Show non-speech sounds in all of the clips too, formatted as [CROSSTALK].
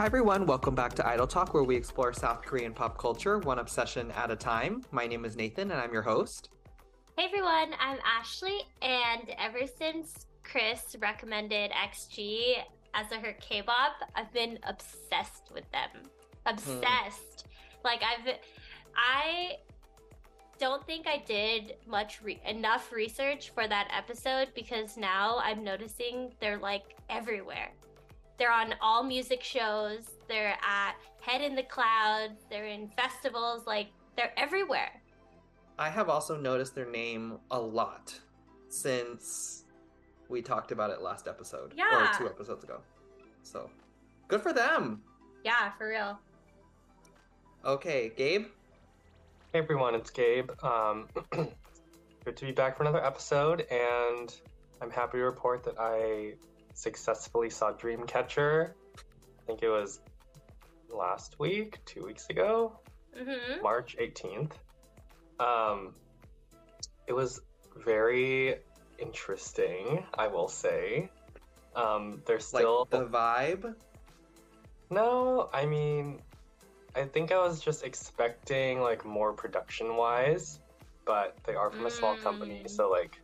Hi everyone, welcome back to Idol Talk, where we explore South Korean pop culture one obsession at a time. My name is Nathan, and I'm your host. Hey everyone, I'm Ashley, and ever since Chris recommended XG as a her K-pop, I've been obsessed with them. Obsessed. Like I've, I don't think I did much re- enough research for that episode because now I'm noticing they're like everywhere. They're on all music shows. They're at Head in the Clouds. They're in festivals. Like they're everywhere. I have also noticed their name a lot since we talked about it last episode. Yeah. Or two episodes ago. So good for them. Yeah, for real. Okay, Gabe. Hey everyone, it's Gabe. Um, [CLEARS THROAT] good to be back for another episode, and I'm happy to report that I successfully saw Dreamcatcher. I think it was last week, two weeks ago, mm-hmm. March 18th. Um, it was very interesting, I will say. Um, there's still like the vibe. No, I mean, I think I was just expecting like more production wise, but they are from a small mm. company, so like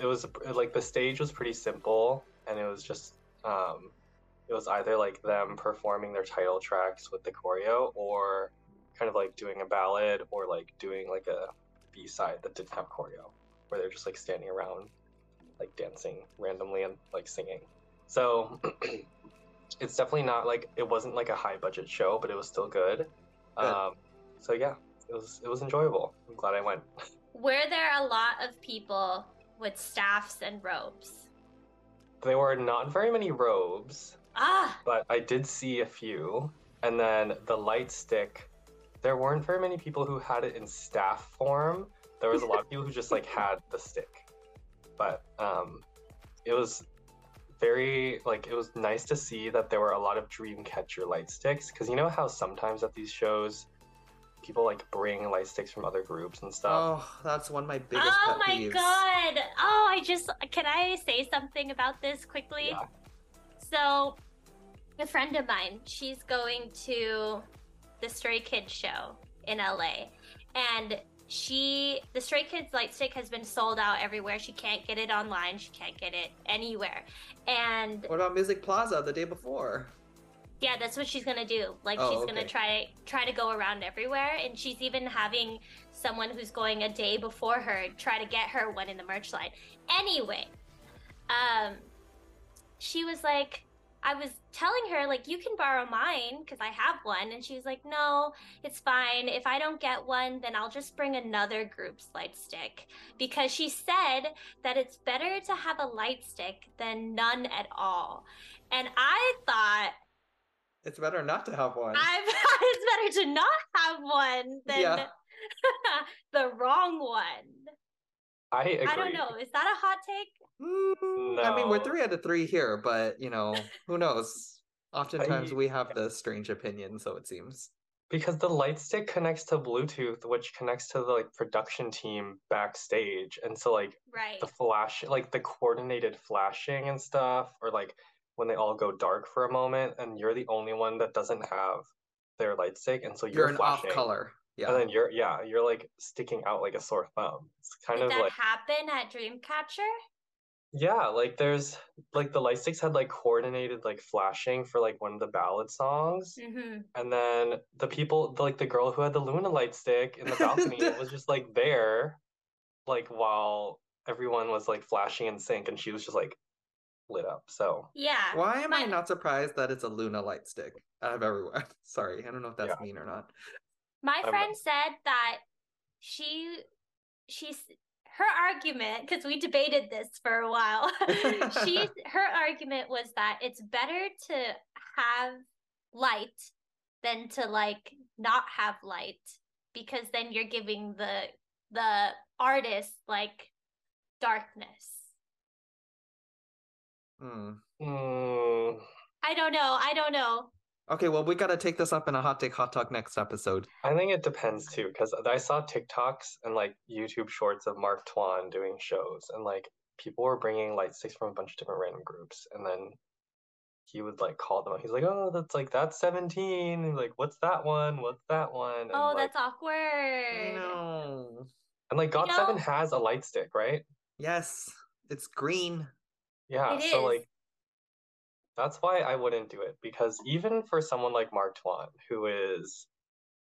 it was like the stage was pretty simple and it was just um, it was either like them performing their title tracks with the choreo or kind of like doing a ballad or like doing like a B side that didn't have choreo, where they're just like standing around like dancing randomly and like singing. So [CLEARS THROAT] it's definitely not like it wasn't like a high budget show, but it was still good. good. Um, so yeah, it was it was enjoyable. I'm glad I went. [LAUGHS] Were there a lot of people with staffs and robes? There were not very many robes. Ah. But I did see a few. And then the light stick, there weren't very many people who had it in staff form. There was a lot of people who just like had the stick. But um it was very like it was nice to see that there were a lot of Dreamcatcher light sticks because you know how sometimes at these shows people like bring light sticks from other groups and stuff. Oh, that's one of my biggest. Oh my peeves. god! Oh, I just can I say something about this quickly? Yeah. So, a friend of mine, she's going to the Stray Kids show in LA, and she the Stray Kids light stick has been sold out everywhere. She can't get it online. She can't get it anywhere. And what about Music Plaza the day before? Yeah, that's what she's gonna do. Like oh, she's okay. gonna try try to go around everywhere, and she's even having someone who's going a day before her try to get her one in the merch line. Anyway, um, she was like, I was telling her like you can borrow mine because I have one, and she was like, no, it's fine. If I don't get one, then I'll just bring another group's light stick because she said that it's better to have a light stick than none at all. And I thought it's better not to have one. I've, [LAUGHS] it's better to not have one than yeah. [LAUGHS] the wrong one. I agree. I don't know. Is that a hot take? Mm, no. I mean, we're three out of three here, but you know, [LAUGHS] who knows? Oftentimes I, we have the strange opinion, so it seems. Because the light stick connects to Bluetooth, which connects to the like production team backstage, and so like right. the flash, like the coordinated flashing and stuff, or like when they all go dark for a moment and you're the only one that doesn't have their light stick and so you're, you're an flashing. off color yeah and then you're yeah you're like sticking out like a sore thumb it's kind Did of that like happen at dreamcatcher yeah like there's like the light sticks had like coordinated like flashing for like one of the ballad songs mm-hmm. and then the people like the girl who had the luna light stick in the [LAUGHS] balcony was just like there like while everyone was like flashing in sync and she was just like lit up. So yeah. Why am my... I not surprised that it's a Luna light stick out of everywhere? [LAUGHS] Sorry, I don't know if that's yeah. mean or not. My friend said that she she's her argument because we debated this for a while. [LAUGHS] she [LAUGHS] her argument was that it's better to have light than to like not have light because then you're giving the the artist like darkness Hmm. Mm. I don't know. I don't know. Okay, well, we got to take this up in a hot take hot talk next episode. I think it depends too, because I saw TikToks and like YouTube shorts of Mark Tuan doing shows, and like people were bringing light sticks from a bunch of different random groups, and then he would like call them. out. He's like, "Oh, that's like that's 17." like, "What's that one? What's that one?" And, oh, like, that's awkward. No. And like God You Seven know- has a light stick, right? Yes, it's green. Yeah. It so is. like that's why I wouldn't do it because even for someone like Mark Tuan, who is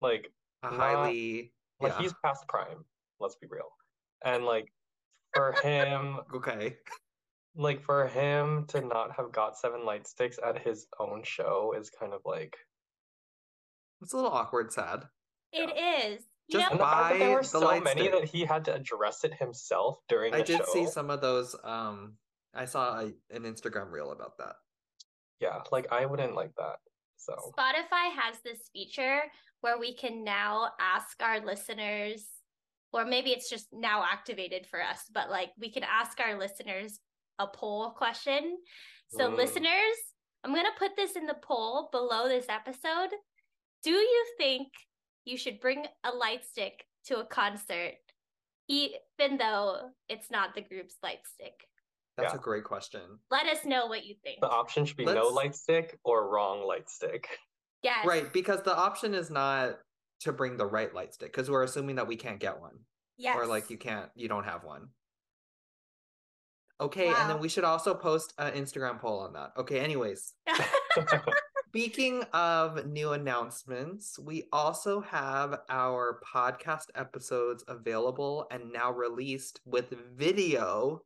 like A Not- highly like yeah. he's past prime, let's be real. And like for him, [LAUGHS] okay. like for him to not have GOT7 light sticks at his own show is kind of like It's a little awkward, sad. It is. You Just know, and the there were the so light many stick. that he had to address it himself during I the did show. see some of those. Um, I saw a, an Instagram reel about that. Yeah, like I wouldn't like that. So Spotify has this feature where we can now ask our listeners, or maybe it's just now activated for us, but like we can ask our listeners a poll question. So, Mm. listeners, I'm going to put this in the poll below this episode. Do you think you should bring a light stick to a concert, even though it's not the group's light stick? That's Yeah. a great question. Let us know what you think. the option should be no Let's- light stick or wrong light stick. Yes. Right, because the option is not to bring the right light stick because we're assuming that we can't get one Yes. or like you can't, you don't have one. Okay, and then we should also post an Instagram poll on that. Okay, anyways, [LAUGHS] [LAUGHS] Speaking of new announcements, we also have our podcast episodes available and now released with video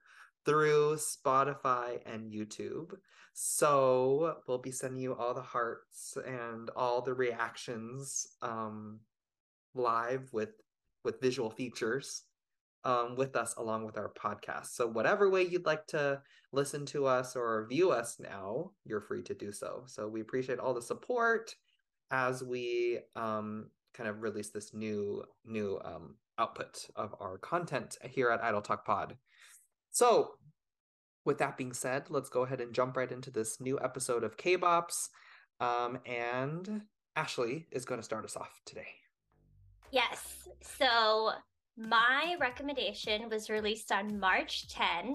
through Spotify and YouTube. So we'll be sending you all the hearts and all the reactions um, live with with visual features um, with us along with our podcast. So whatever way you'd like to listen to us or view us now, you're free to do so. So we appreciate all the support as we um, kind of release this new new um, output of our content here at Idol Talk Pod. So, with that being said, let's go ahead and jump right into this new episode of K-Bops. Um, and Ashley is going to start us off today. Yes. So my recommendation was released on March 10.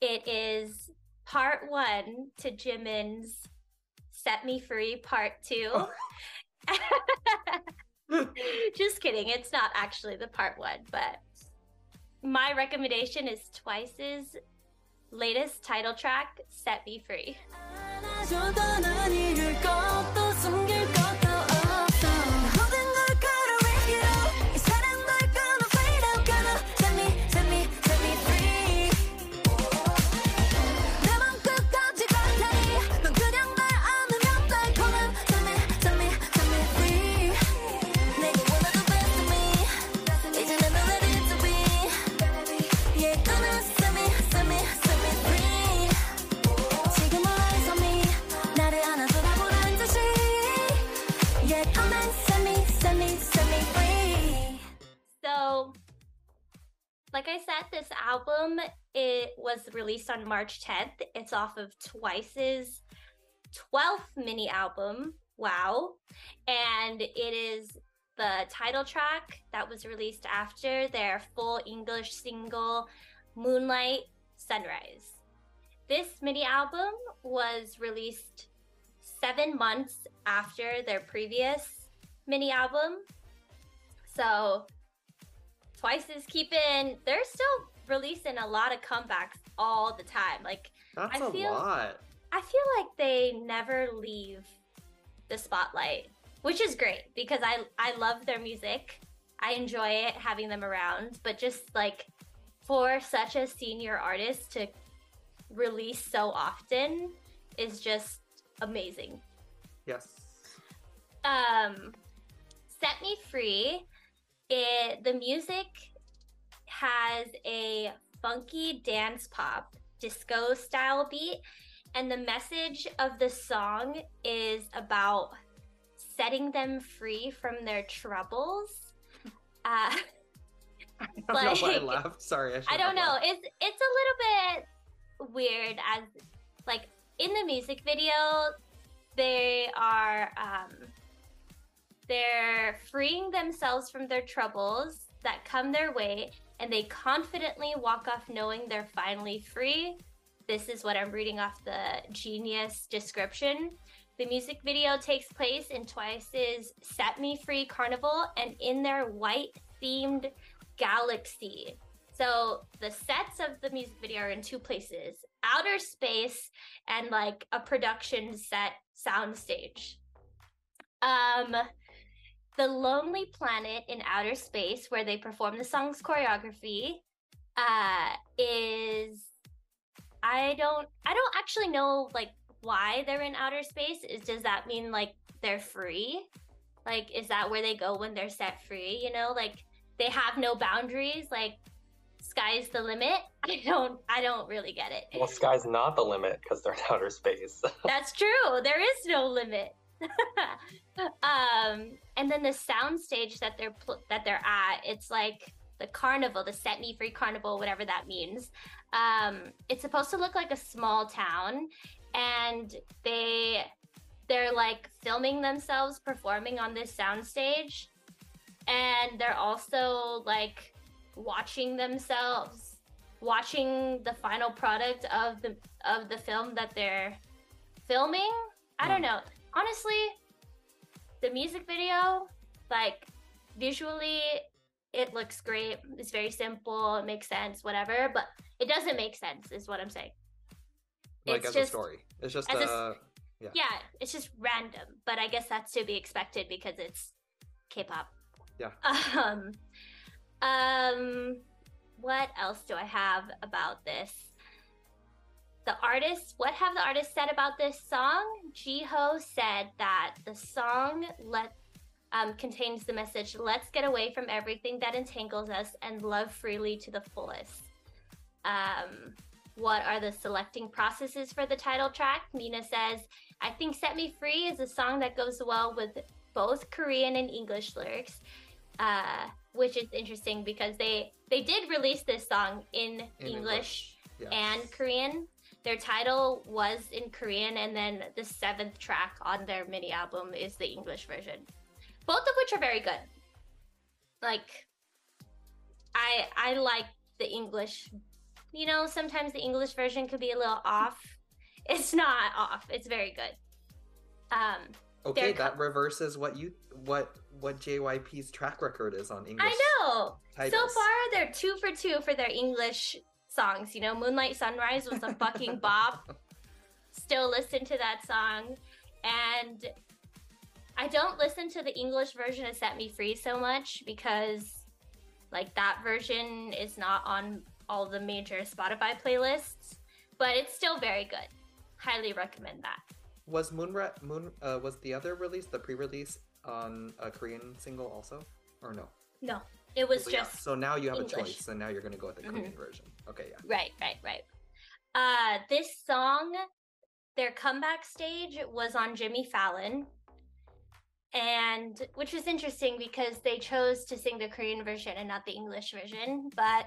It is part one to Jimin's Set Me Free Part Two. [LAUGHS] [LAUGHS] Just kidding. It's not actually the part one, but my recommendation is Twice's latest title track, Set Me Free. Like I said, this album it was released on March 10th. It's off of Twice's 12th mini album. Wow. And it is the title track that was released after their full English single Moonlight Sunrise. This mini album was released 7 months after their previous mini album. So, Twice is keeping, they're still releasing a lot of comebacks all the time. Like, That's I a feel- lot. I feel like they never leave the spotlight, which is great because I I love their music. I enjoy it having them around, but just like for such a senior artist to release so often is just amazing. Yes. Um Set Me Free, it the music has a funky dance pop disco style beat and the message of the song is about setting them free from their troubles. [LAUGHS] Uh, I don't know why I laughed. Sorry. I, I don't know. laughed. It's it's a little bit weird as like in the music video they are um they're freeing themselves from their troubles that come their way and they confidently walk off knowing they're finally free. this is what I'm reading off the Genius description. The music video takes place in Twice's Set Me Free Carnival and in their white themed galaxy. So the sets of the music video are in two places outer space and like a production set soundstage. Um, the Lonely Planet in outer space, where they perform the song's choreography, uh, is I don't I don't actually know like why they're in outer space. Is does that mean like they're free? Like is that where they go when they're set free? You know, like they have no boundaries. Like sky's the limit. [LAUGHS] I don't I don't really get it. Well, sky's not the limit because they're in outer space. [LAUGHS] That's true. There is no limit. [LAUGHS] um, and then the sound stage that they're pl- that they're at, it's like the carnival, the Set Me Free Carnival, whatever that means. Um, it's supposed to look like a small town, and they they're like filming themselves performing on this sound stage, and they're also like watching themselves watching the final product of the of the film that they're filming. I don't know. Honestly, the music video, like visually, it looks great. It's very simple. It makes sense. Whatever, but it doesn't make sense. Is what I'm saying. Like It's as just- a story. It's just a s- uh Yeah, it's just random, but I guess that's to be expected because it's K-pop. Yeah. [LAUGHS] Um, um, what else do I have about this? The artists, what have the artists said about this song? Jihyo said that the song let um, contains the message "Let's get away from everything that entangles us and love freely to the fullest." Um, what are the selecting processes for the title track? Mina says, I think Set Me Free is a song that goes well with both Korean and English lyrics, uh, which is interesting because they they did release this song in, In English, yeah. and Korean. Their title was in Korean, and then the seventh track on their mini album is the English version. Both of which are very good. Like, I I like the English. You know, sometimes the English version could be a little off. [LAUGHS] It's not off. It's very good. Um, Okay, that reverses what you what what JYP's track record is on English. I know. Titles. So far, they're two for two for their English songs. You know, Moonlight Sunrise was a fucking [LAUGHS] bop. Still listen to that song. And I don't listen to the English version of Set Me Free so much because, like, that version is not on all the major Spotify playlists, but it's still very good. Highly recommend that. Was Moonra Moon uh, was the other release the pre-release on a Korean single also or no? No, it was So, yeah, just. so now you have English. a choice, and now you're gonna go with the Mhm. Korean version. Okay, yeah. Right, right, right. Uh, this song, their comeback stage was on Jimmy Fallon, and which was interesting because they chose to sing the Korean version and not the English version. But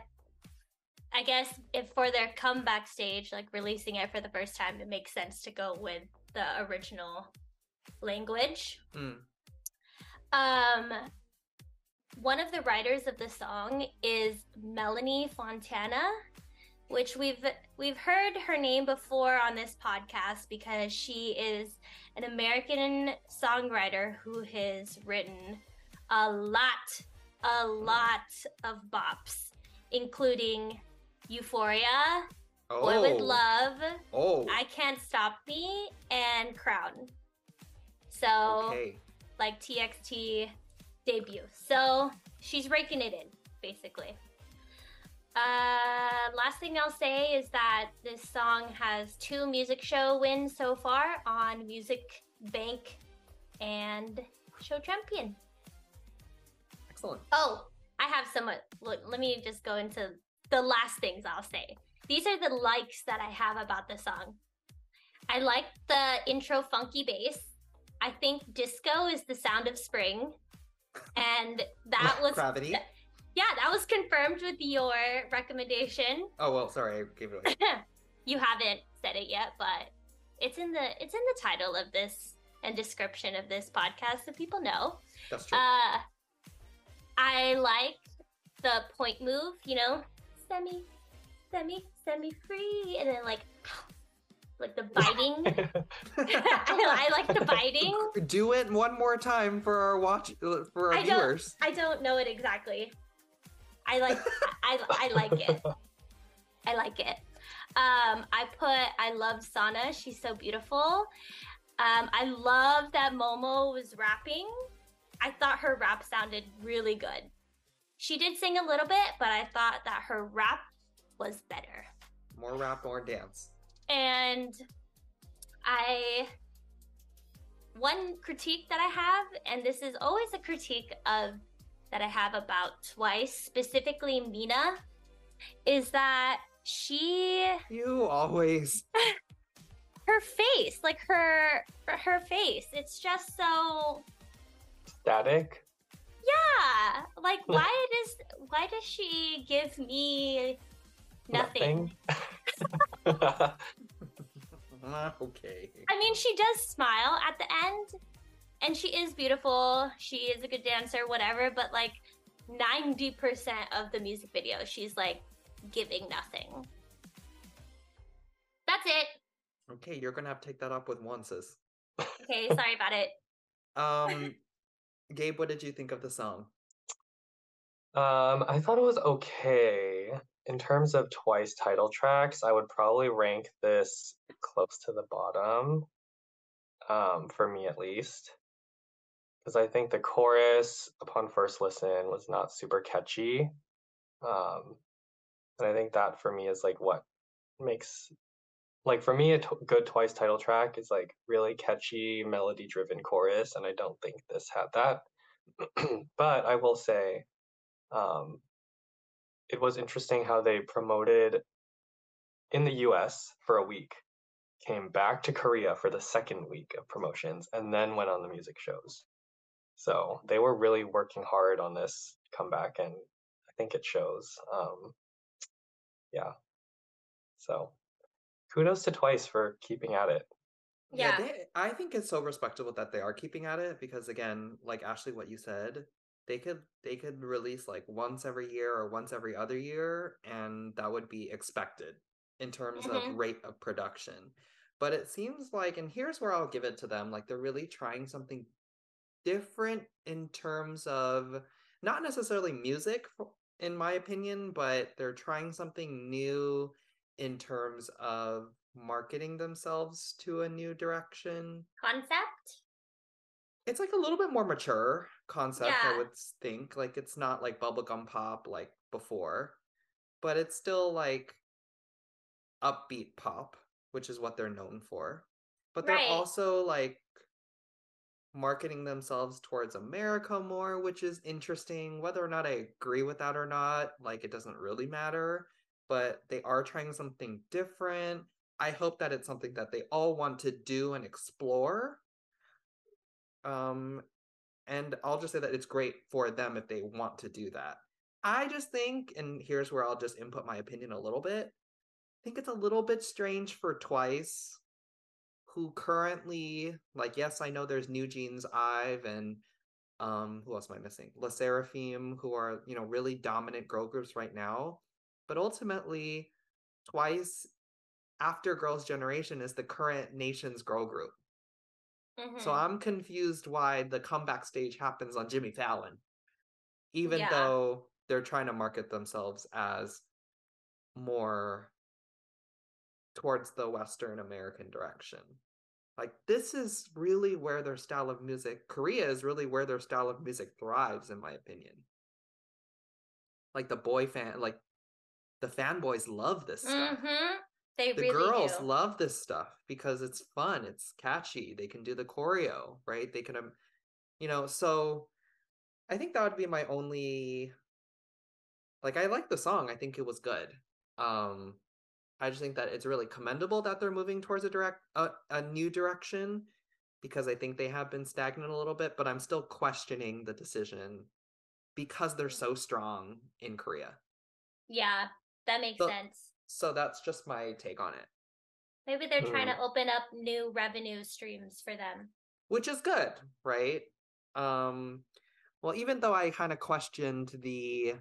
I guess if for their comeback stage, like releasing it for the first time, it makes sense to go with the original language. Mm. Um, one of the writers of the song is Melanie Fontana, which we've we've heard her name before on this podcast because she is an American songwriter who has written a lot, a lot of bops, including Euphoria, Boy with Oh. Love, Oh. I Can't Stop Me, and Crown. So Okay. like TXT debut. So she's raking it in, basically. Uh, last thing I'll say is that this song has two music show wins so far on Music Bank and Show Champion. Excellent. Oh, I have some. Look, let me just go into the last things I'll say. These are the likes that I have about the song. I like the intro funky bass. I think disco is the sound of spring. And [LAUGHS] that was CRAVITY. yeah, that was confirmed with your recommendation. Oh well, sorry, I gave it away. [LAUGHS] you haven't said it yet, but it's in the it's in the title of this and description of this podcast, so people know. That's true. Uh, I like the point move, you know, semi, semi, semi free, and then like, like the biting. [LAUGHS] [LAUGHS] I, I, like the biting. Do it one more time for our watch for our I viewers. Don't, I don't know it exactly. I like I, I like it. [LAUGHS] I like it. Um, I put I love Sana. She's so beautiful. Um, I love that Momo was rapping. I thought her rap sounded really good. She did sing a little bit, but I thought that her rap was better. More rap, more dance. And I one critique that I have, and this is always a critique of that I have about Twice, specifically Mina, is that she You always [LAUGHS] her face, like her her face, it's just so Static. yeah. Like why does why does she give me nothing? Nothing. [LAUGHS] okay. I mean, she does smile at the end, and she is beautiful. She is a good dancer, whatever. But like, ninety percent of the music video, she's like giving nothing. That's it. Okay, you're gonna have to take that up with one. [LAUGHS] Okay, sorry about it. Um, Gabe, what did you think of the song? Um, I thought it was okay. In terms of twice title tracks, I would probably rank this close to the bottom. Um, for me at least. Because I think the chorus upon first listen was not super catchy. Um, and I think that for me is like what makes like for me a t- good twice title track is like really catchy melody driven chorus and I don't think this had that. [CLEARS THROAT] but I will say um, it was interesting how they promoted in the US for a week, came back to Korea for the second week of promotions, and then went on the music shows. So they were really working hard on this comeback, and I think it shows. Um, yeah. So kudos to Twice for keeping at it. Yeah. they, I think it's so respectable that they are keeping at it because again, like Ashley, what you said, they could they could release like once every year or once every other year, and that would be expected in terms of Mhm. rate of production. But it seems like, and here's where I'll give it to them, like they're really trying something different in terms of not necessarily music, in my opinion, but they're trying something new in terms of marketing themselves to a new direction. Concept. It's like a little bit more mature concept, I would think. Like it's not like bubblegum pop like before, but it's still like upbeat pop, which is what they're known for. But they're Right. also like marketing themselves towards America more, which is interesting. Whether or not I agree with that or not, like it doesn't really matter, but they are trying something different. I hope that it's something that they all want to do and explore. Um and I'll just say that it's great for them if they want to do that. I just think and here's where I'll just input my opinion a little bit. I think it's a little bit strange for Twice who currently like yes i know there's NewJeans ive and um who else am i missing LE SSERAFIM who are you know really dominant girl groups right now but ultimately twice after girls generation is the current nation's girl group so Mhm. i'm confused why the comeback stage happens on jimmy fallon even Yeah. though they're trying to market themselves as more towards the western american direction like this is really where their style of music korea is really where their style of music thrives in my opinion like the boy fan like the fanboys love this stuff Mhm. They the really girls do. love this stuff because it's fun it's catchy they can do the choreo right they can um, you know so i think that would be my only like i like the song i think it was good um i just think that it's really commendable that they're moving towards a direct a, a new direction because i think they have been stagnant a little bit but i'm still questioning the decision because they're so strong in korea Yeah, that makes So- sense. So that's just my take on it Maybe they're trying Mm. to open up new revenue streams for them. which is good, right? Um, well, even though I kind of questioned the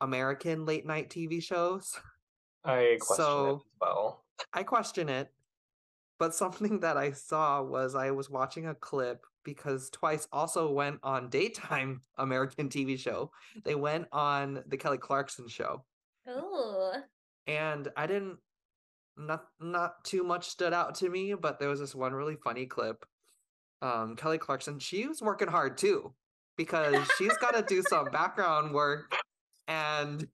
American late night TV shows, I question it So- as well. [LAUGHS] I question it. But something that I saw was I was watching a clip because Twice also went on daytime [LAUGHS] American TV show. They went on the Kelly Clarkson show. Ooh. And I didn't not not too much stood out to me, but there was this one really funny clip. Um Kelly Clarkson, she was working hard too because she's got to do some background work and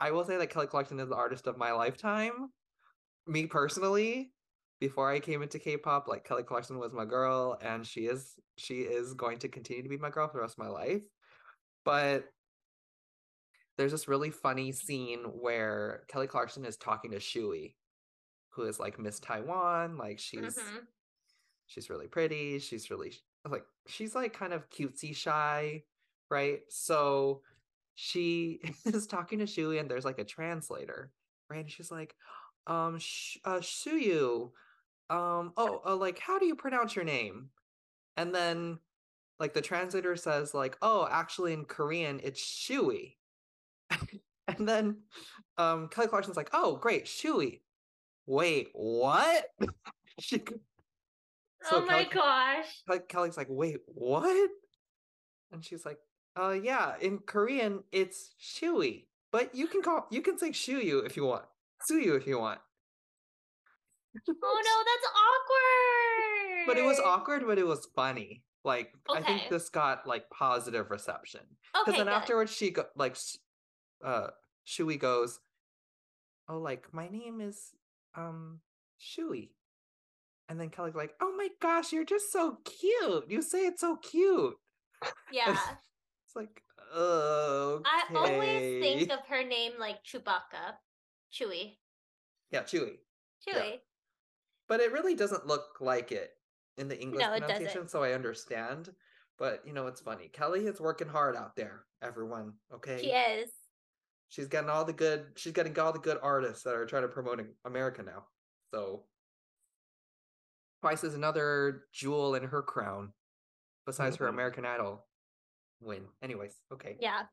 I will say that Kelly Clarkson is the artist of my lifetime. Me personally, before I came into K-pop, like Kelly Clarkson was my girl, and she is she is going to continue to be my girl for the rest of my life. But there's this really funny scene where Kelly Clarkson is talking to Shui, who is like Miss Taiwan. Like she's Mhm. she's really pretty. She's really like she's like kind of cutesy shy, right? So she [LAUGHS] is talking to Shui and there's like a translator, right? And she's like, um, sh- uh, Shuyu, um, oh, uh, like how do you pronounce your name? And then like the translator says like, oh, actually in Korean it's Shui. [LAUGHS] and then um Kelly Clarkson's like, oh, great, Shui. Wait, what? [LAUGHS] she So oh my Kelly- gosh. Kelly- Kelly's like, wait, what? And she's like, uh, yeah, in Korean it's Shui, but you can call you can say Shuyu if you want, Suyu if you want. Oh no, that's awkward. [LAUGHS] But it was awkward, but it was funny. Like I think this got like positive reception because Okay, then good. afterwards she got like, uh, Shui goes, oh, like my name is um Shui, and then Kelly's like, oh my gosh, you're just so cute. You say it so cute. Yeah. [LAUGHS] It's like, okay. I always think of her name like Chewbacca. Chewy. yeah, Chewy. Chewy. But it really doesn't look like it in the English No, pronunciation, so I understand. But you know, it's funny. Kelly is working hard out there, everyone. Okay. She is. She's getting all the good she's getting all the good artists that are trying to promote America now. So Twice is another jewel in her crown, besides her Mhm. American Idol win. Anyways, okay. Yeah.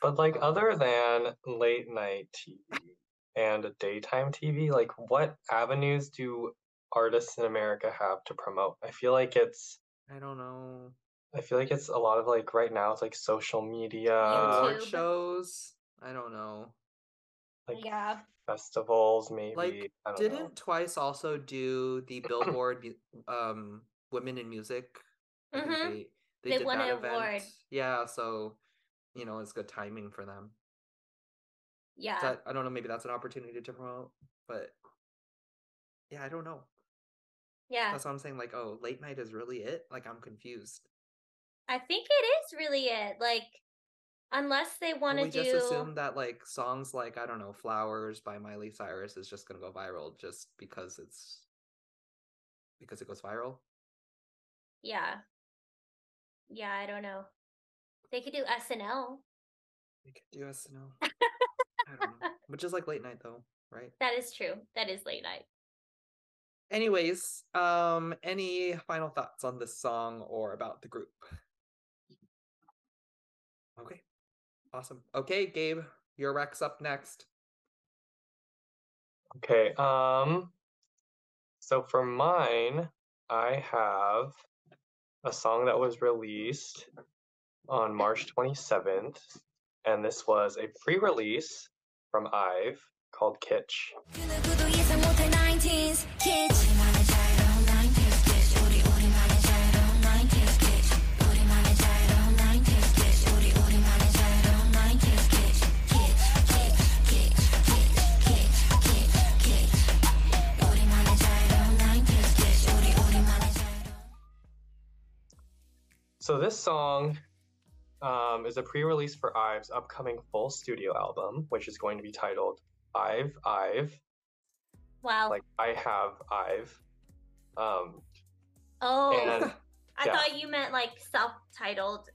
But like Um, other than late night TV and daytime TV, like what avenues do artists in America have to promote? I feel like it's I don't know. I feel like it's a lot of like right now it's like social media, Award YouTube. shows. I don't know. like yeah. festivals maybe. Like, I don't didn't know. Twice also do the [CLEARS THROAT] Billboard um Women in Music? I think Mhm. They, They did won that an event. award. Yeah, so you know it's good timing for them. Yeah. That I don't know, maybe that's an opportunity to promote, but yeah, I don't know. yeah. That's what I'm saying. Like, oh, late night is really it. Like, I'm confused. I think it is really it. Like, unless they want to we do. just assume that like songs like I don't know, "Flowers" by Miley Cyrus is just gonna go viral just because it's because it goes viral. Yeah. Yeah, I don't know. They could do SNL. they could do SNL. [LAUGHS] I don't know. Which is like late night though, right? That is true. That is late night. Anyways, um, any final thoughts on this song or about the group? Okay. Awesome. Okay, Gabe, your Rex up next. Okay, um so for mine, I have a song that was released on March 27th, and this was a pre-release from IVE called Kitsch. So this song um, is a pre-release for IVE's upcoming full studio album, which is going to be titled IVE IVE. Wow. Like I have IVE. Um, oh, and [LAUGHS] I yeah. thought you meant like self-titled.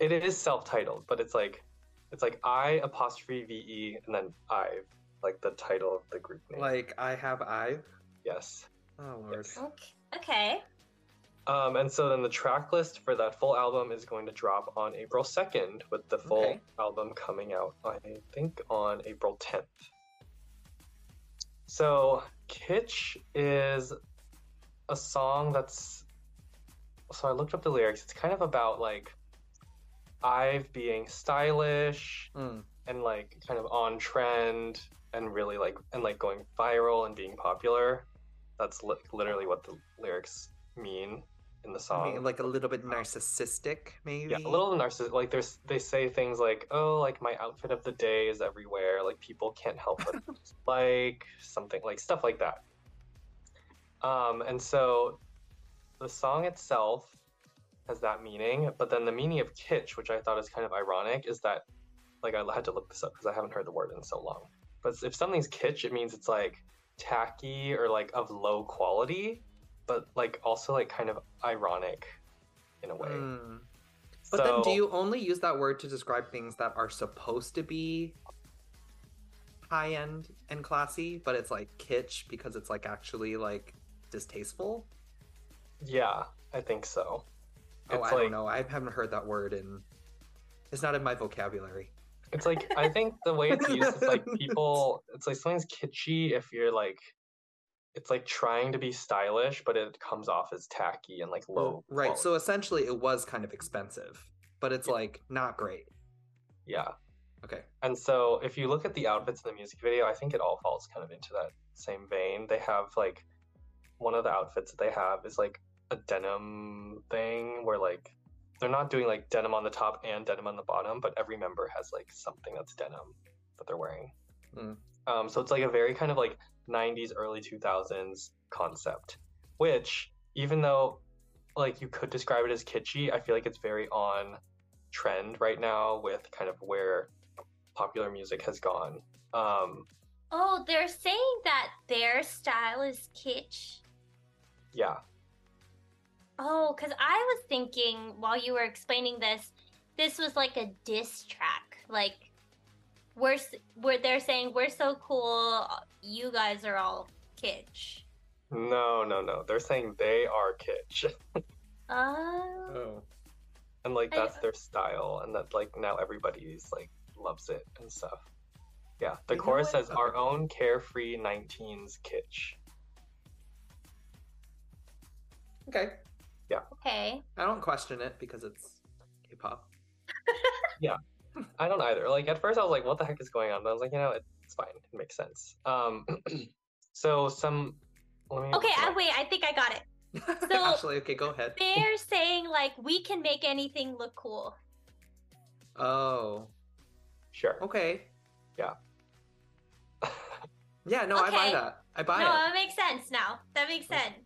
it is self-titled, but it's like it's like I apostrophe V E and then IVE, like the title of the group name. Like I have Ive. yes. Oh lord. Yes. Okay. Okay. Um, and so then the track list for that full album is going to drop on April 2nd, with the full Okay. album coming out, I think, on April 10th. So Kitsch is a song that's so I looked up the lyrics. It's kind of about like IVE being stylish Mm. and like kind of on trend and really like and like going viral and being popular. That's li- literally what the lyrics mean in the I song. mean, like a little bit narcissistic, maybe. yeah, a little narcissistic. Like there's they say things like, "Oh, like my outfit of the day is everywhere. Like people can't help but [LAUGHS] like something like stuff like that." Um, and so the song itself has that meaning, but then the meaning of kitsch, which I thought is kind of ironic, is that like I had to look this up because I haven't heard the word in so long. But if something's kitsch, it means it's like tacky or like of low quality, but like also like kind of ironic in a way. Mm. But then, do you only use that word to describe things that are supposed to be high end and classy, but it's like kitsch because it's like actually like distasteful? Yeah, I think so. Oh, I like don't know. I haven't heard that word in. It's not in my vocabulary. it's like I think the way it's used is like [LAUGHS] people. It's like something's kitschy if you're like, it's like trying to be stylish, but it comes off as tacky and like low. right. quality. So essentially, it was kind of expensive, but it's like not great. yeah, Okay. and so if you look at the outfits in the music video, I think it all falls kind of into that same vein. They have like one of the outfits that they have is like a denim thing where like they're not doing like denim on the top and denim on the bottom, but every member has like something that's denim that they're wearing. Mm. Um, so it's like a very kind of like 90s, early 2000s concept, which even though like you could describe it as kitschy, I feel like it's very on trend right now with kind of where popular music has gone. Um, Oh, they're saying that their style is kitsch. yeah, Oh, because I was thinking while you were explaining this, this was like a diss track. Like, we're, we're they're saying we're so cool, you guys are all kitsch. no, no, no. They're saying they are kitsch, [LAUGHS] Oh. Oh. and like I- that's their style, and that like now everybody's like loves it and stuff. Yeah, the chorus says our own carefree 19s kitsch. Okay. Yeah. Okay. I don't question it because it's K-pop. [LAUGHS] [LAUGHS] I don't either. Like at first I was like, what the heck is going on? But I was like, you know, it's fine. It makes sense. Um [CLEARS THROAT] so some let me Okay, I, wait, I think I got it. [LAUGHS] So- Actually, okay, go ahead. They're saying, like, we can make anything look cool. Oh. sure. Okay. Yeah. [LAUGHS] Yeah, no, I buy that. I buy that. no, it. that makes sense now. That makes sense.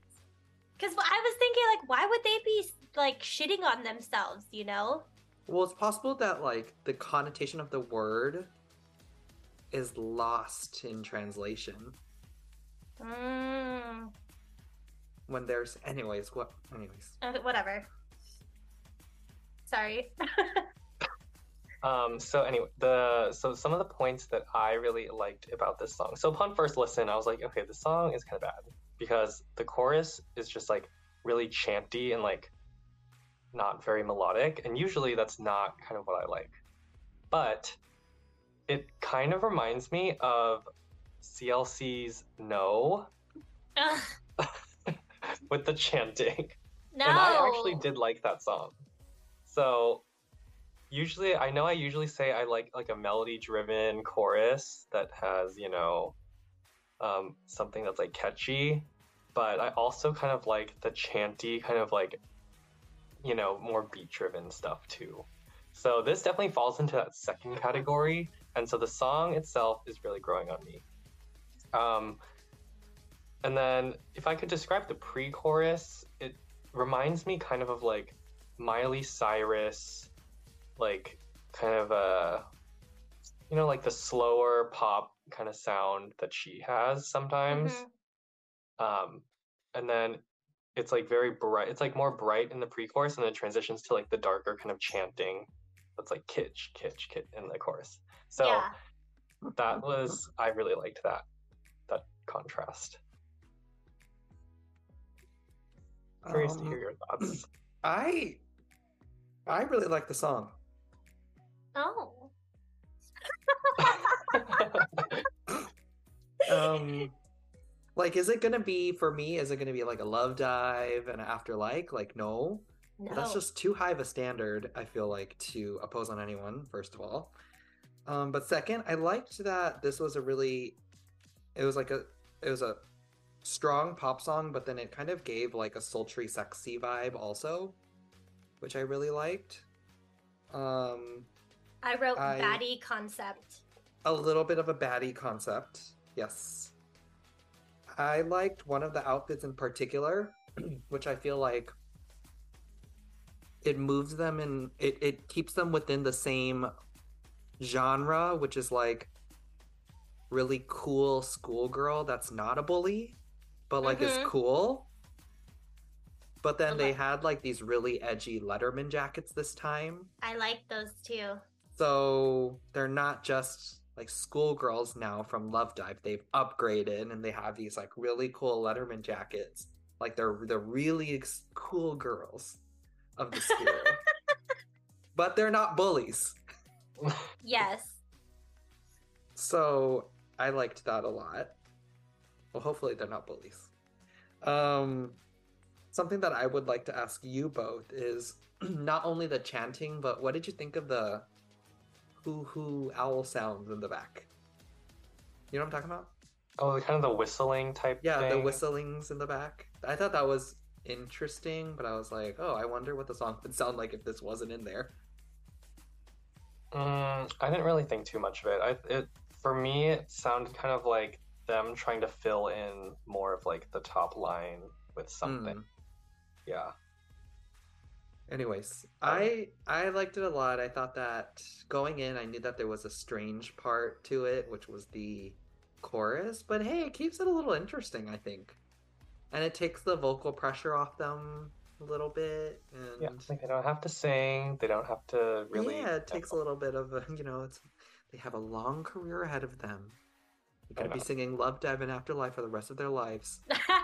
Because I was thinking, like, why would they be, like, shitting on themselves, you know? Well, it's possible that like the connotation of the word is lost in translation Mm, when there's anyways, what anyways. uh, whatever. Sorry. [LAUGHS] Um so anyway, the so some of the points that I really liked about this song. So upon first listen, I was like, okay, the song is kind of bad because the chorus is just like really chanty and like not very melodic, and usually that's not kind of what I like. But it kind of reminds me of CLC's No [LAUGHS] with the chanting. no. And I actually did like that song. So usually I know I usually say I like like a melody driven chorus that has, you know, um, something that's like catchy, but I also kind of like the chanty kind of like you know, more beat driven stuff too. So this definitely falls into that second category, and so the song itself is really growing on me. Um, and then if I could describe the pre-chorus, it reminds me kind of of like Miley Cyrus, like kind of a, you know, like the slower pop kind of sound that she has sometimes. Mhm. Um, and then it's like very bright. It's like more bright in the pre-chorus, and then it transitions to like the darker kind of chanting. That's like kitsch, kitsch, kitsch in the chorus. So yeah. that was I really liked that that contrast. Curious to Um, hear your thoughts. [CLEARS THROAT] I I really like the song. Oh. [LAUGHS] [LAUGHS] Um Like, is it gonna be for me? Is it gonna be like a love dive and after like? Like, no. No. That's just too high of a standard, I feel like, to oppose on anyone, first of all. Um, but second, I liked that this was a really it was like a it was a strong pop song, but then it kind of gave like a sultry, sexy vibe also, which I really liked. Um I wrote I- baddie concept. a little bit of a baddie concept. Yes. I liked one of the outfits in particular, [CLEARS THROAT] which I feel like it moves them and it, it keeps them within the same genre, which is like really cool schoolgirl that's not a bully, but like is Mhm. cool. But then they had like these really edgy Letterman jackets this time. I like those too. So they're not just like schoolgirls now from Love Dive. They've upgraded and they have these like really cool Letterman jackets. Like they're the really ex- cool girls of the school. [LAUGHS] but they're not bullies. Yes. So I liked that a lot. Well, hopefully they're not bullies. Um, something that I would like to ask you both is [CLEARS THROAT] not only the chanting, but what did you think of the hoo hoo owl sounds in the back? You know what I'm talking about? Oh, kind of the whistling type. Yeah, the whistlings in the back. I thought that was interesting, but I was like, oh, I wonder what the song would sound like if this wasn't in there. Mm, I didn't really think too much of it. I, it for me, it sounded kind of like them trying to fill in more of like the top line with something. Mm. Yeah. Anyways, Um, I I liked it a lot. I thought that going in, I knew that there was a strange part to it, which was the chorus. But hey, it keeps it a little interesting, I think, and it takes the vocal pressure off them a little bit. And Yeah. Like they don't have to sing. They don't have to really. yeah, it takes a little bit of a [LAUGHS] you know, it's they have a long career ahead of them. They're gonna be singing "Love Dive" and "After Like" for the rest of their lives.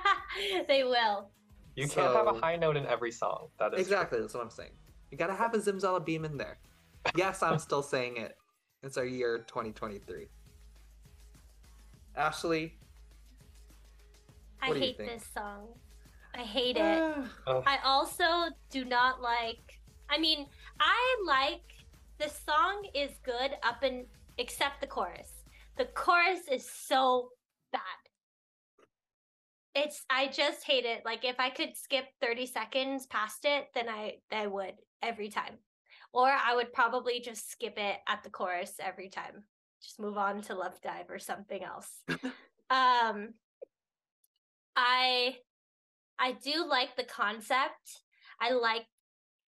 [LAUGHS] they will. You can't have a high note in every song. That is Exactly, that's what I'm saying. You gotta have a Zimzalabim in there. Yes, I'm still [LAUGHS] saying it. It's our year 2023. Ashley, I What do you hate think? this song. I hate it. [SIGHS] I also do not like. I mean, I like the song is good up and except the chorus. The chorus is so bad. It's I just hate it. Like if I could skip 30 seconds past it, then I I would every time. Or I would probably just skip it at the chorus every time. Just move on to Love Dive or something else. [LAUGHS] um I I do like the concept. I like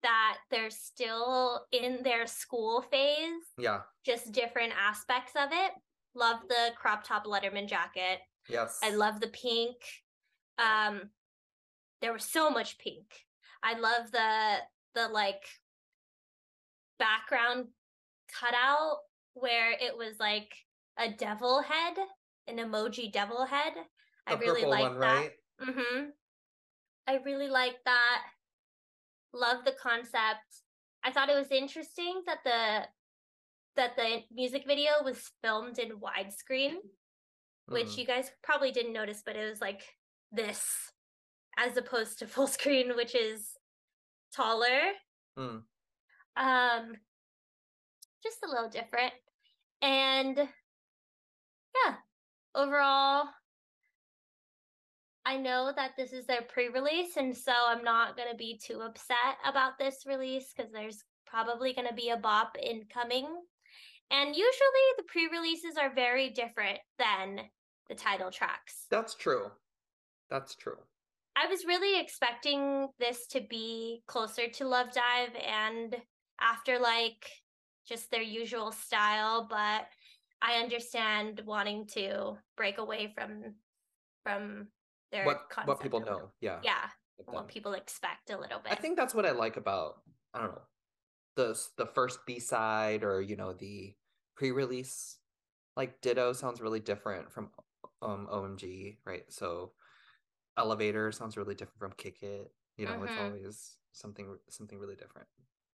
that they're still in their school phase, yeah, just different aspects of it. Love the crop top Letterman jacket. yes. I love the pink. Um there was so much pink. I love the the like background cutout where it was like a devil head, an emoji devil head. I really like that. right? Mm-hmm. I really like that. Love the concept. I thought it was interesting that the that the music video was filmed in widescreen, which Mm. you guys probably didn't notice, but it was like this as opposed to [LAUGHS] full screen, which is taller. Mm. Um just a little different. And yeah, overall I know that this is their pre-release and so I'm not going to be too upset about this release cuz there's probably going to be a bop incoming. And usually the pre-releases are very different than the title tracks. That's true. That's true. I was really expecting this to be closer to Love Dive and after like just their usual style, but I understand wanting to break away from from their What what people know, yeah. Yeah, what people expect a little bit. I think that's what I like about I don't know the the first B side or you know the pre-release. Like Ditto sounds really different from um OMG, right? So Elevator sounds really different from Kick It. You know, it's Mhm. always something something really different.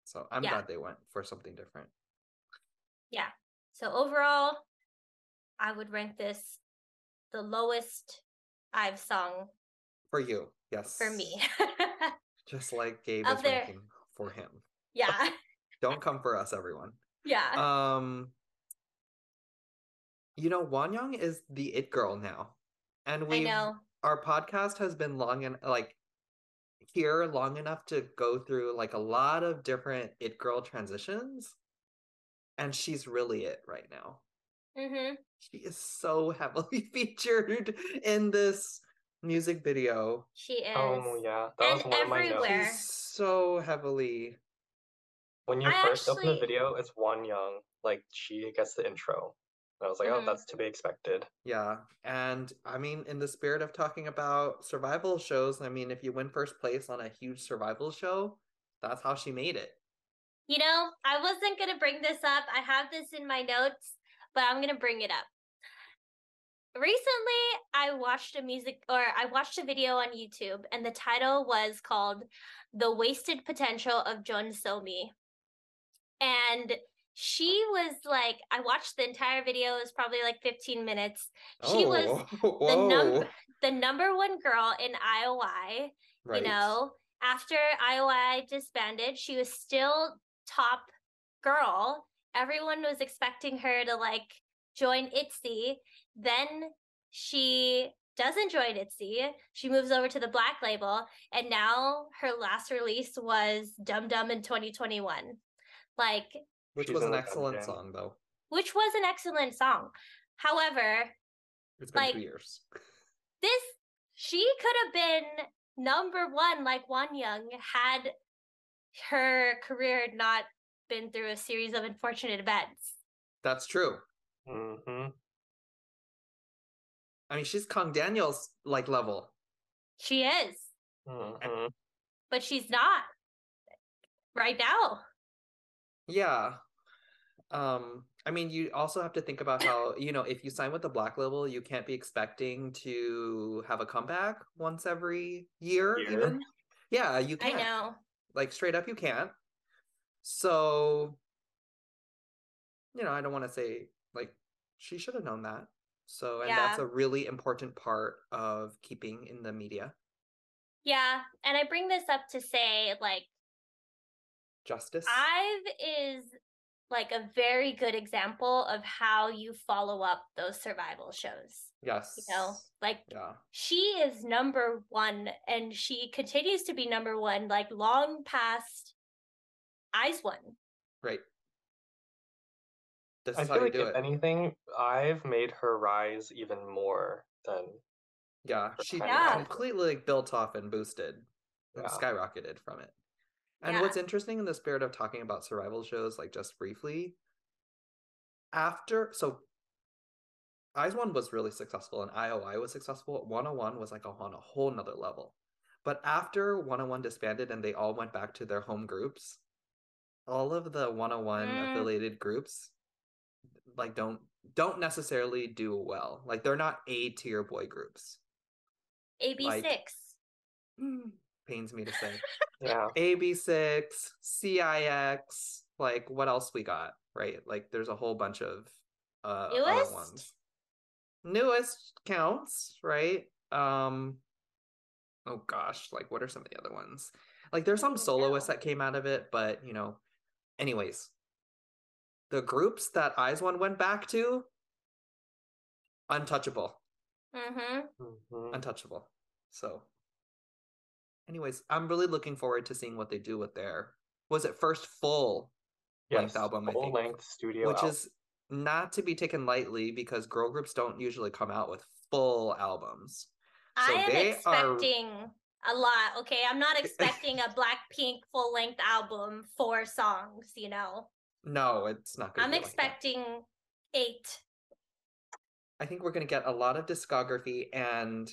So I'm Yeah. glad they went for something different. yeah. So overall, I would rank this the lowest I've sung For you, yes. for me. [LAUGHS] Just like Gabe Of is their- ranking for him. yeah. [LAUGHS] Don't come for us, everyone. [LAUGHS] Yeah. Um, you know, Wonyoung is the it girl now, and we know. Our podcast has been long and like here long enough to go through like a lot of different it girl transitions, and she's really it right now. hmm She is so [LAUGHS] heavily featured in this music video. She is. Oh yeah, that was And one of my notes. everywhere. She's so heavily When you I first open the video, it's Wonyoung, like she gets the intro. And I was like, Mhm. oh, that's to be expected. Yeah, and I mean, in the spirit of talking about survival shows, I mean, if you win first place on a huge survival show, that's how she made it. You know, I wasn't going to bring this up. I have this in my notes, but I'm going to bring it up. Recently, I watched a music or I watched a video on YouTube, and the title was called The Wasted Potential of Jun Somi. And she was like, I watched the entire video, it was probably like 15 minutes. She was oh, [LAUGHS] the whoa, number the number one girl in IOI right. you know? After ioi disbanded she was still top girl. Everyone was expecting her to like join itzy then she doesn't join itzy she moves over to the black label and now her last release was Dumb Dumb in 2021 like which She's was an excellent dungeon. song, though. which was an excellent song however It's been Like- two years. [LAUGHS] this she could have been number one like Wonyoung had her career not been through a series of unfortunate events. That's true. hmm I mean, she's Kang Daniel's like level. She is, hmm but she's not right now. Yeah. Um, I mean, you also have to think about how, you know, if you sign with the black label, you can't be expecting to have a comeback once every year, Year. even. Yeah, you can't. know. Like straight up, you can't. So, you know, I don't want to say like she should have known that. So, and that's a really important part of keeping in the media. Yeah, and I bring this up to say like Justice. I've is like a very good example of how you follow up those survival shows. yes. You know, like Yeah. she is number one and she continues to be number one like long past IZ*ONE Right. This I is how feel you like do if it. anything, IVE made her rise even more than Yeah, she Yeah. completely like, built off and boosted and Yeah. skyrocketed from it. And Yeah. what's interesting in the spirit of talking about survival shows, like just briefly, after so IZ*ONE was really successful and IOI was successful. 101 was like on a whole nother level. But after 101 disbanded and they all went back to their home groups, all of the 101 Mm. affiliated groups like don't don't necessarily do well. Like they're not A tier boy groups. AB6IX Pains me to say. [LAUGHS] yeah. AB6IX, CIX, like what else we got, right? Like there's a whole bunch of uh other NU'EST? ones. NU'EST counts, right? Um oh gosh, like what are some of the other ones? Like there's some soloists know. that came out of it, but you know, anyways. The groups that IZ*ONE went back to untouchable. mm-hmm Mhm. Untouchable. So anyways, I'm really looking forward to seeing what they do with their was it first full length Yes, album, I full think, length studio which album. is not to be taken lightly because girl groups don't usually come out with full albums. i am they are- expecting a lot okay i'm not expecting a [LAUGHS] blackpink full-length album four songs you know No, it's not going i'm to be like expecting eight I think we're going to get a lot of discography and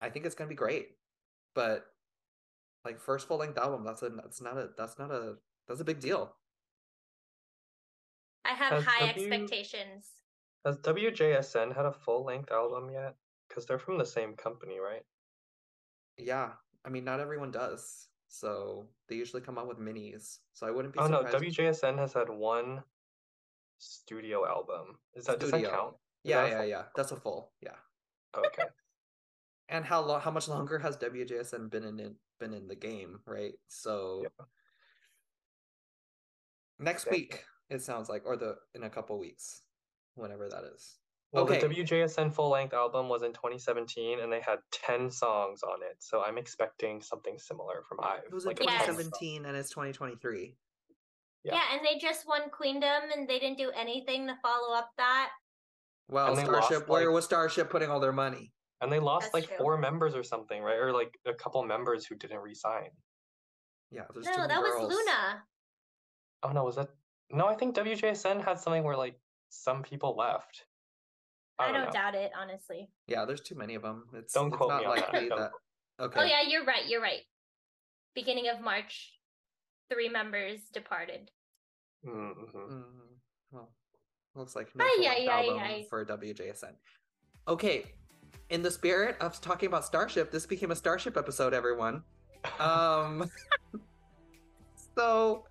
I think it's going to be great. But like first full length album, that's a that's not a that's not a that's a big deal. i have Has high W- expectations Has WJSN had a full length album yet? Because they're from the same company, right? Yeah, I mean not everyone does. So they usually come out with minis. So I wouldn't be Oh no, surprised. WJSN has had one studio album. Is that does that count? Is yeah, that yeah, full- yeah. That's a full. Yeah. Okay. And how long how much longer has WJSN been in it been in the game, right? So Yep. next Exactly. week it sounds like, or the in a couple weeks, whenever that is. Well, Okay. the WJSN full length album was in 2017 and they had 10 songs on it. So I'm expecting something similar from IVE. It was like a 10 song. 2017 and it's 2023. Yeah. Yeah. and they just won Queendom and they didn't do anything to follow up that. Well, And they lost, like- was Starship putting all their money? And they lost That's like true. four members or something, right? Or like a couple members who didn't resign. Yeah, no, many that was. Luna. Oh no, was that? No, I think WJSN had something where like some people left. I don't, don't, doubt it, honestly. Yeah, there's too many of them. It's, Don't it's quote not me on that. that. Okay. Oh yeah, you're right. You're right. Beginning of March, three members departed. Mm-hmm. Mm, well, looks like no album ay. for WJSN. Okay, in the spirit of talking about Starship, this became a Starship episode, everyone. Um, [LAUGHS] so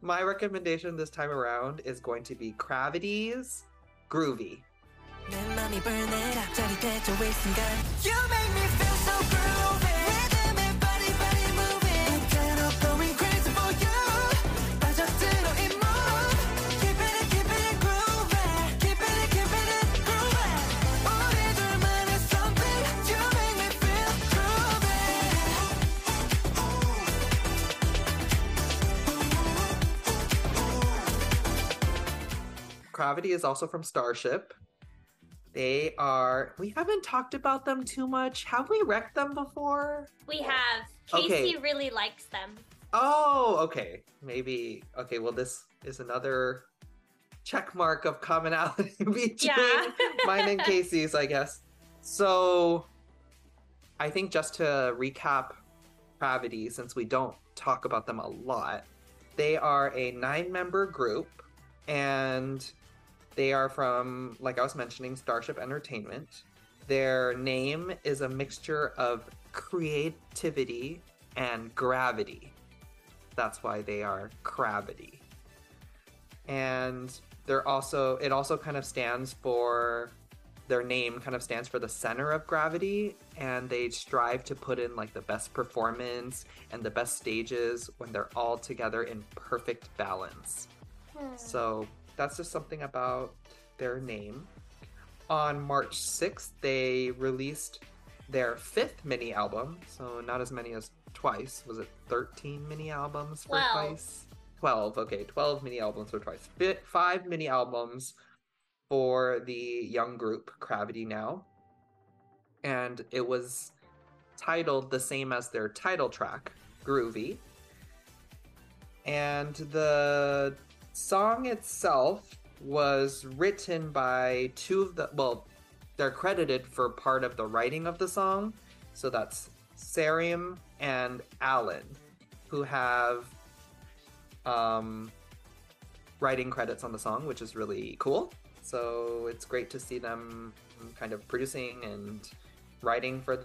my recommendation this time around is going to be CRAVITY's Groovy. CRAVITY is also from Starship. They are. We haven't talked about them too much. Have we wrecked them before? We have Okay. Casey really likes them. Oh, okay. Maybe. Okay, well, this is another check mark of commonality [LAUGHS] between Yeah. mine and [LAUGHS] Casey's, I guess. So, I think just to recap CRAVITY, since we don't talk about them a lot, they are a nine member group and they are from, like I was mentioning, Starship Entertainment. Their name is a mixture of creativity and gravity. That's why they are CRAVITY. And they're also, it also kind of stands for, their name kind of stands for the center of gravity. And they strive to put in like the best performance and the best stages when they're all together in perfect balance. Hmm. So that's just something about their name. On March 6th, they released their fifth mini album. So not as many as twice. Was it 13 mini albums for Twelve. twice? 12. Okay, 12 mini albums for twice. Fi- Five mini albums for the young group CRAVITY Now. And it was titled the same as their title track, Groovy. And the song itself was written by two of the well they're credited for part of the writing of the song. So that's Serim and Allen who have um writing credits on the song which is really cool. So it's great to see them kind of producing and writing for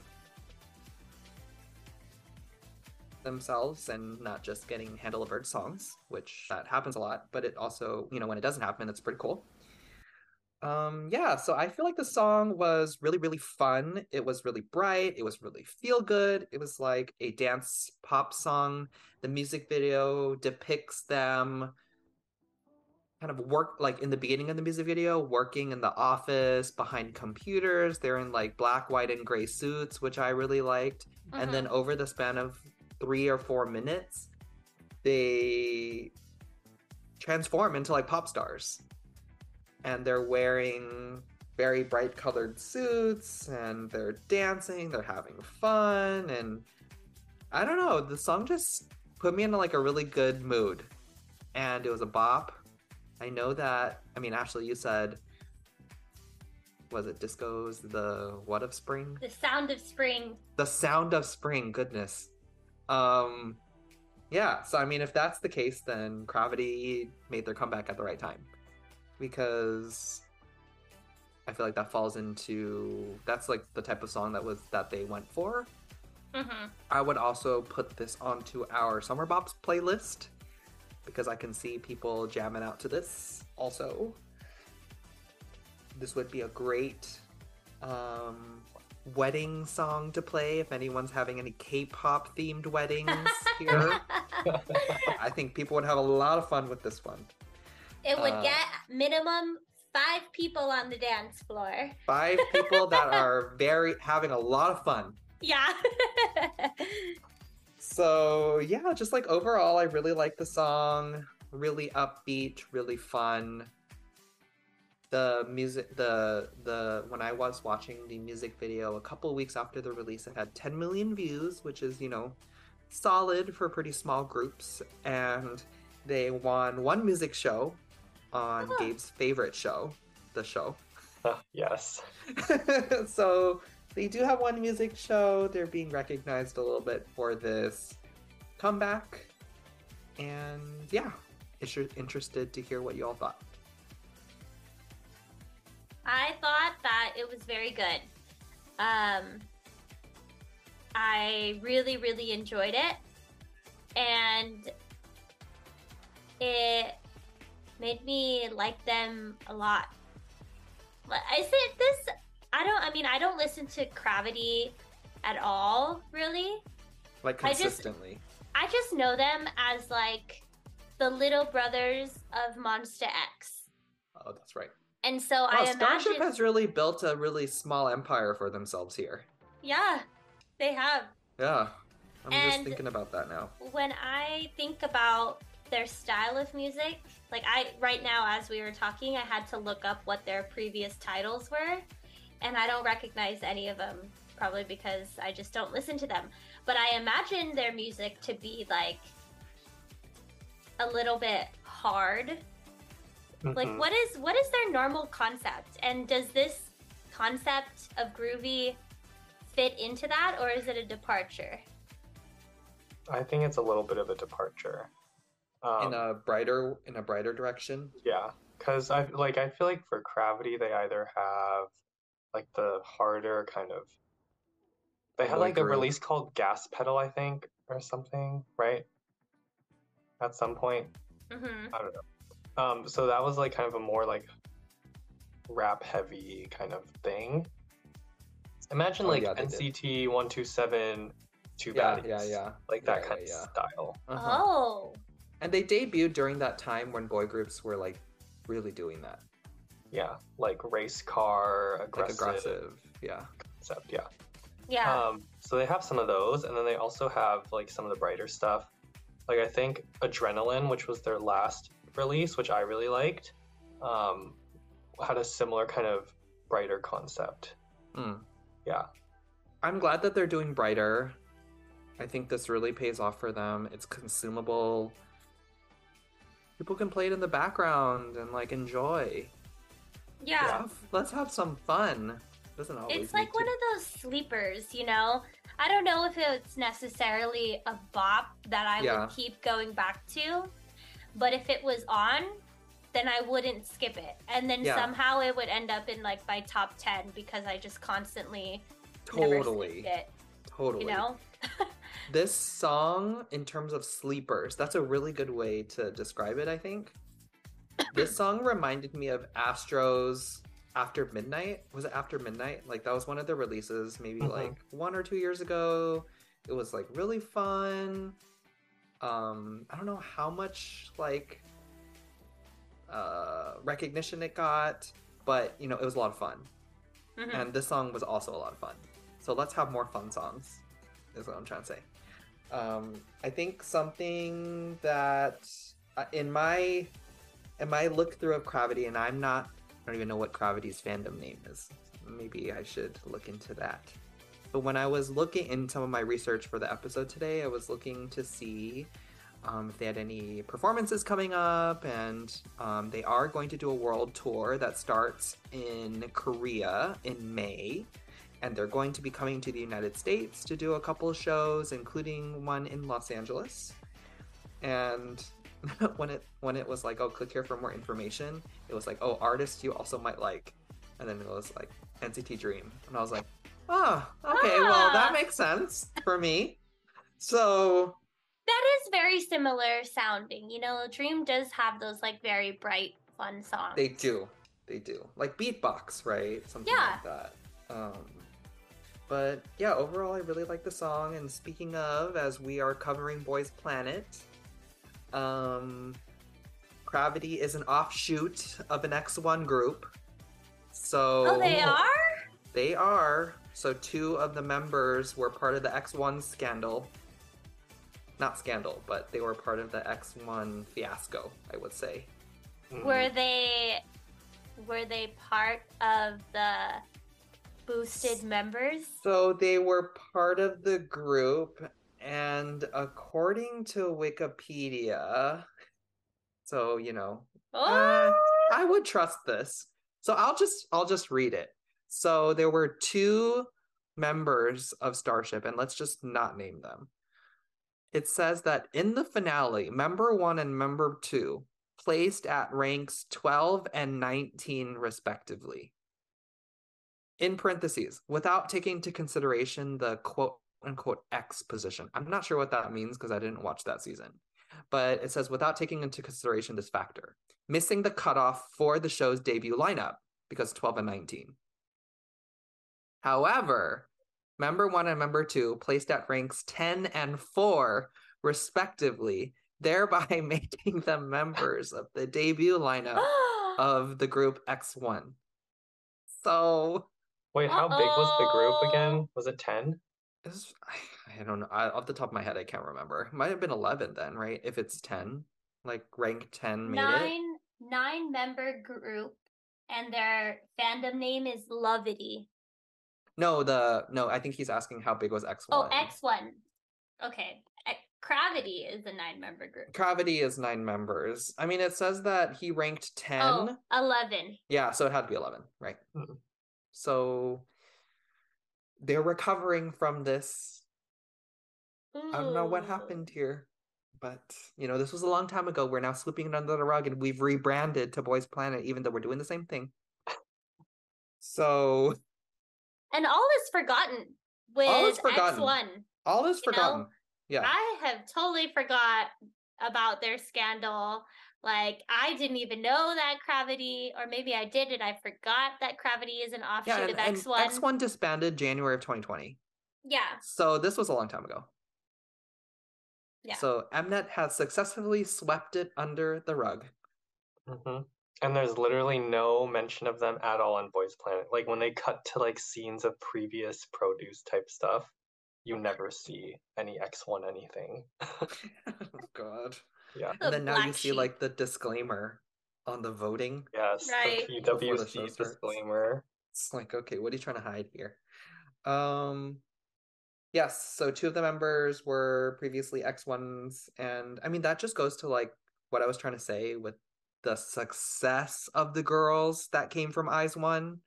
themselves and not just getting Handle hand delivered songs, which that happens a lot, but it also, you know, when it doesn't happen, it's pretty cool. Um, yeah, so I feel like the song was really, really fun. It was really bright. It was really feel good. It was like a dance pop song. The music video depicts them kind of work like in the beginning of the music video, working in the office behind computers. They're in like black, white, and gray suits, which I really liked. And then over the span of three or four minutes, they transform into like pop stars. And they're wearing very bright colored suits and they're dancing, they're having fun. And I don't know, the song just put me into like a really good mood. And it was a bop. I know that, I mean, Ashley, you said, was it disco's the what of spring? The sound of spring. the sound of spring goodness um yeah so i mean if that's the case then CRAVITY made their comeback at the right time. Because i feel like that falls into that's like the type of song that was that they went for. Hmm i would also put this onto our summer bops playlist because i can see people jamming out to this also. This would be a great um wedding song to play if anyone's having any K-pop themed weddings [LAUGHS] here. I think people would have a lot of fun with this one. it would Uh, get minimum five people on the dance floor. Five people that [LAUGHS] are very having a lot of fun. Yeah. [LAUGHS] So yeah, just like overall, I really like the song. Really upbeat, really fun. The music, the the when I was watching the music video a couple weeks after the release, it had 10 million views, which is you know solid for pretty small groups. And they won one music show on Oh. Gabe's favorite show, the show. [LAUGHS] yes. so they do have one music show. They're being recognized a little bit for this comeback. And yeah, inter- interested to hear what you all thought. I thought that it was very good. Um, I really, really enjoyed it, and it made me like them a lot. But Is it this? I don't. I mean, I don't listen to CRAVITY at all, really. Like I just- consistently. I just know them as like the little brothers of MONSTA X, Oh, that's right. And so Wow, I Starship imagine. has really built a really small empire for themselves here. Yeah, they have. Yeah. I'm just thinking about that now. when I think about their style of music, like I right now as we were talking, I had to look up what their previous titles were, and I don't recognize any of them, probably because I just don't listen to them. But I imagine their music to be like a little bit hard. Like Mhm. what is what is their normal concept? And does this concept of groovy fit into that or is it a departure? I think it's a little bit of a departure. Um, in a brighter in a brighter direction. Yeah, because I like I feel like for CRAVITY they either have like the harder kind of they had Boy like a group. release called Gas Pedal I think or something, right? At some point, Mhm. I don't know. Um, so that was like kind of a more like rap heavy kind of thing. Imagine Oh, like yeah, they did. NCT one two seven, two Yeah, baddies, yeah, yeah. like that Yeah, kind yeah, of yeah. style. Uh-huh. Oh. And they debuted during that time when boy groups were like really doing that. Yeah, like race car, Like aggressive, aggressive. Yeah. concept. Yeah. Yeah. Um, so they have some of those, and then they also have like some of the brighter stuff. Like I think Adrenaline, which was their last release, which I really liked, um, had a similar kind of brighter concept. Mm. Yeah. I'm glad that they're doing brighter. I think this really pays off for them. It's consumable. People can play it in the background and like enjoy. yeah. Let's have, let's have some fun. Doesn't always. It's like one to. of those sleepers, you know? I don't know if it's necessarily a bop that I Yeah. would keep going back to, but if it was on, then I wouldn't skip it. And then Yeah. somehow it would end up in like my top 10 because I just constantly totally, it, totally. you know? [LAUGHS] This song, in terms of sleepers, that's a really good way to describe it, I think. this song reminded me of Astro's After Midnight. Was it After Midnight? Like, that was one of the releases maybe Mhm. like one or two years ago. It was like really fun. Um, I don't know how much like uh recognition it got, but you know, it was a lot of fun. Mhm. And this song was also a lot of fun. So let's have more fun songs, is what I'm trying to say. Um, I think something that uh, in my in my look through of CRAVITY, and I'm not, I don't even know what CRAVITY's fandom name is. Maybe I should look into that. But when I was looking in some of my research for the episode today, I was looking to see um, if they had any performances coming up, and um, they are going to do a world tour that starts in Korea in May, and they're going to be coming to the United States to do a couple shows, including one in Los Angeles. And [LAUGHS] when it when it was like, oh, click here for more information, it was like, oh, artists you also might like, and then it was like NCT Dream, and I was like, ah, okay, well Ah. that makes sense for me. So That is very similar sounding. You know, Dream does have those like very bright, fun songs. They do. They do. Like beatbox, right? Something Yeah. like that. Um but yeah, overall, I really like the song. And speaking of, as we are covering Boys Planet, um, CRAVITY is an offshoot of an X1 group. So Oh, they are? They are. So two of the members were part of the X1 scandal. Not scandal, but they were part of the X1 fiasco, I would say. Mm. Were they were they part of the boosted members? So they were part of the group, and according to Wikipedia, so you know, Oh, I would trust this. So I'll just I'll just read it. So there were two members of Starship, and let's just not name them. It says that in the finale, member one and member two placed at ranks 12 and 19 respectively. In parentheses, without taking into consideration the quote unquote X position. I'm not sure what that means because I didn't watch that season. But it says without taking into consideration this factor, missing the cutoff for the show's debut lineup because 12 and 19. However, member one and member two placed at ranks 10 and 4, respectively, thereby [LAUGHS] making them members of the debut lineup [GASPS] of the group X1. So, Wait, how big was the group again? Was it 10? this, I don't know. I, off the top of my head, I can't remember. It might have been 11 then, right? If it's 10, like rank 10 made it. nine nine member group, and their fandom name is LUVITY. No, the no, I think he's asking how big was X1. Oh, X one. Okay, X- CRAVITY is a nine member group. CRAVITY is nine members. I mean, it says that he ranked 10. Oh, 11. Yeah, so it had to be 11, right? Mhm. So they're recovering from this. I don't know what happened here, but you know, this was a long time ago. We're now sweeping it under the rug and we've rebranded to Boys Planet, even though we're doing the same thing. So And all is forgotten with All is forgotten. X one. all is You know, forgotten. yeah. I have totally forgot about their scandal. Like I didn't even know that CRAVITY, or maybe I did and I forgot that CRAVITY is an offshoot yeah, and, of X one. X1 disbanded January of 2020. Yeah, So this was a long time ago. Yeah. So Mnet has successfully swept it under the rug. hmm And there's literally no mention of them at all on Boys Planet. Like when they cut to like scenes of previous produce type stuff, you never see any X1 anything. [LAUGHS] [LAUGHS] oh God. Yeah. The and then now you black see sheep. like the disclaimer on the voting. Yes, Right. the Before the show disclaimer. It's like, okay, what are you trying to hide here? Um yes, so two of the members were previously X1s, and I mean that just goes to like what I was trying to say with the success of the girls that came from IZ*ONE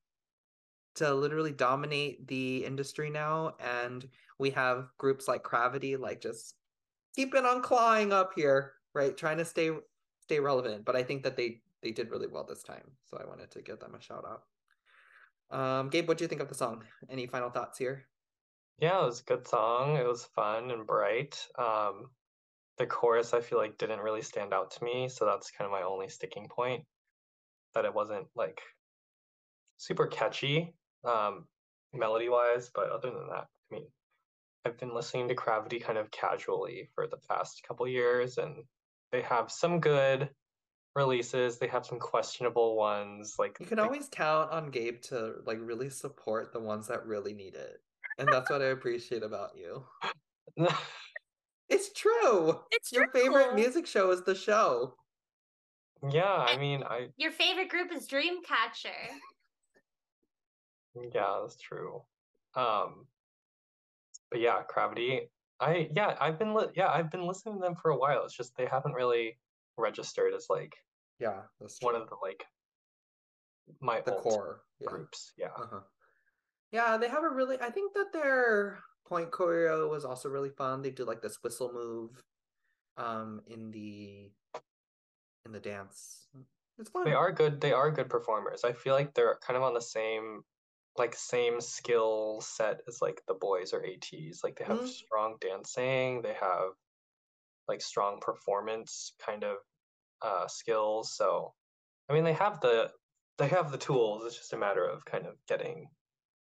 to literally dominate the industry now. And we have groups like CRAVITY, like just keeping on clawing up here, right? Trying to stay stay relevant. But I think that they they did really well this time. So I wanted to give them a shout out. Um, Gabe, what do you think of the song? Any final thoughts here? Yeah, it was a good song. It was fun and bright. Um, the chorus I feel like didn't really stand out to me, so that's kind of my only sticking point. That it wasn't like super catchy, um, melody wise, but other than that, I mean, I've been listening to CRAVITY kind of casually for the past couple years, and they have some good releases. They have some questionable ones. Like You can always count on Gabe to like really support the ones that really need it. And that's what I appreciate about you. [LAUGHS] It's true. It's Your favorite music show is the show. yeah, I mean, I Your favorite group is Dreamcatcher. Yeah, that's true. Um, but yeah, CRAVITY. I yeah, I've been li- yeah, I've been listening to them for a while. It's just they haven't really registered as like Yeah, that's true. one of the like my the old core. Yeah. groups. Yeah. Uh-huh. Yeah, they have a really I think that their point choreo was also really fun. They do like this whistle move um in the in the dance. It's fun. They are good. They are good performers. I feel like they're kind of on the same like same skill set as like The Boyz or ATEEZ. Like they have Mhm. strong dancing, they have like strong performance kind of uh skills. So I mean they have the they have the tools. It's just a matter of kind of getting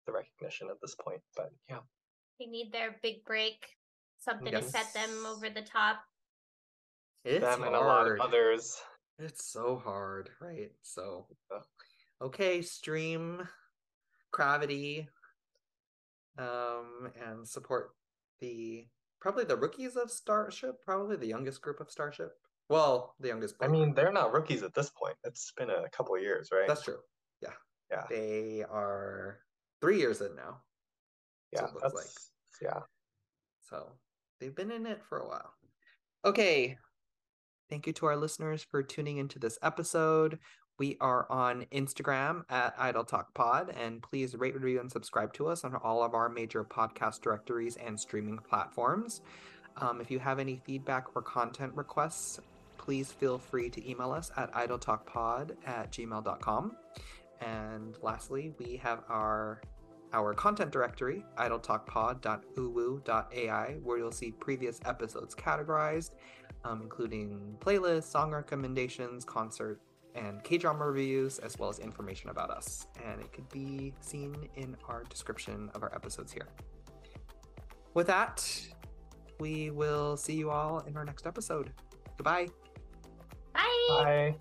the recognition at this point. But yeah, they need their big break, something yes. to set them over the top. It's them hard. and a lot of others. It's so hard, right? So, okay, stream CRAVITY, um, and support the probably the rookies of Starship, probably the youngest group of Starship. Well, the youngest. I mean, they're not rookies at this point. It's been a couple of years, right? That's true. Yeah. Yeah. They are three years in now. Yeah. So that's, like. Yeah. So they've been in it for a while. Okay. Thank you to our listeners for tuning into this episode. We are on Instagram at Idol Talk Pod, and please rate, review, and subscribe to us on all of our major podcast directories and streaming platforms. Um, if you have any feedback or content requests, please feel free to email us at idoltalkpod at gmail.com. And lastly, we have our our content directory, idoltalkpod.uwu.ai, where you'll see previous episodes categorized, um, including playlists, song recommendations, concert and K drama reviews, as well as information about us. And it could be seen in our description of our episodes here. With that, we will see you all in our next episode. Goodbye. Bye. Bye.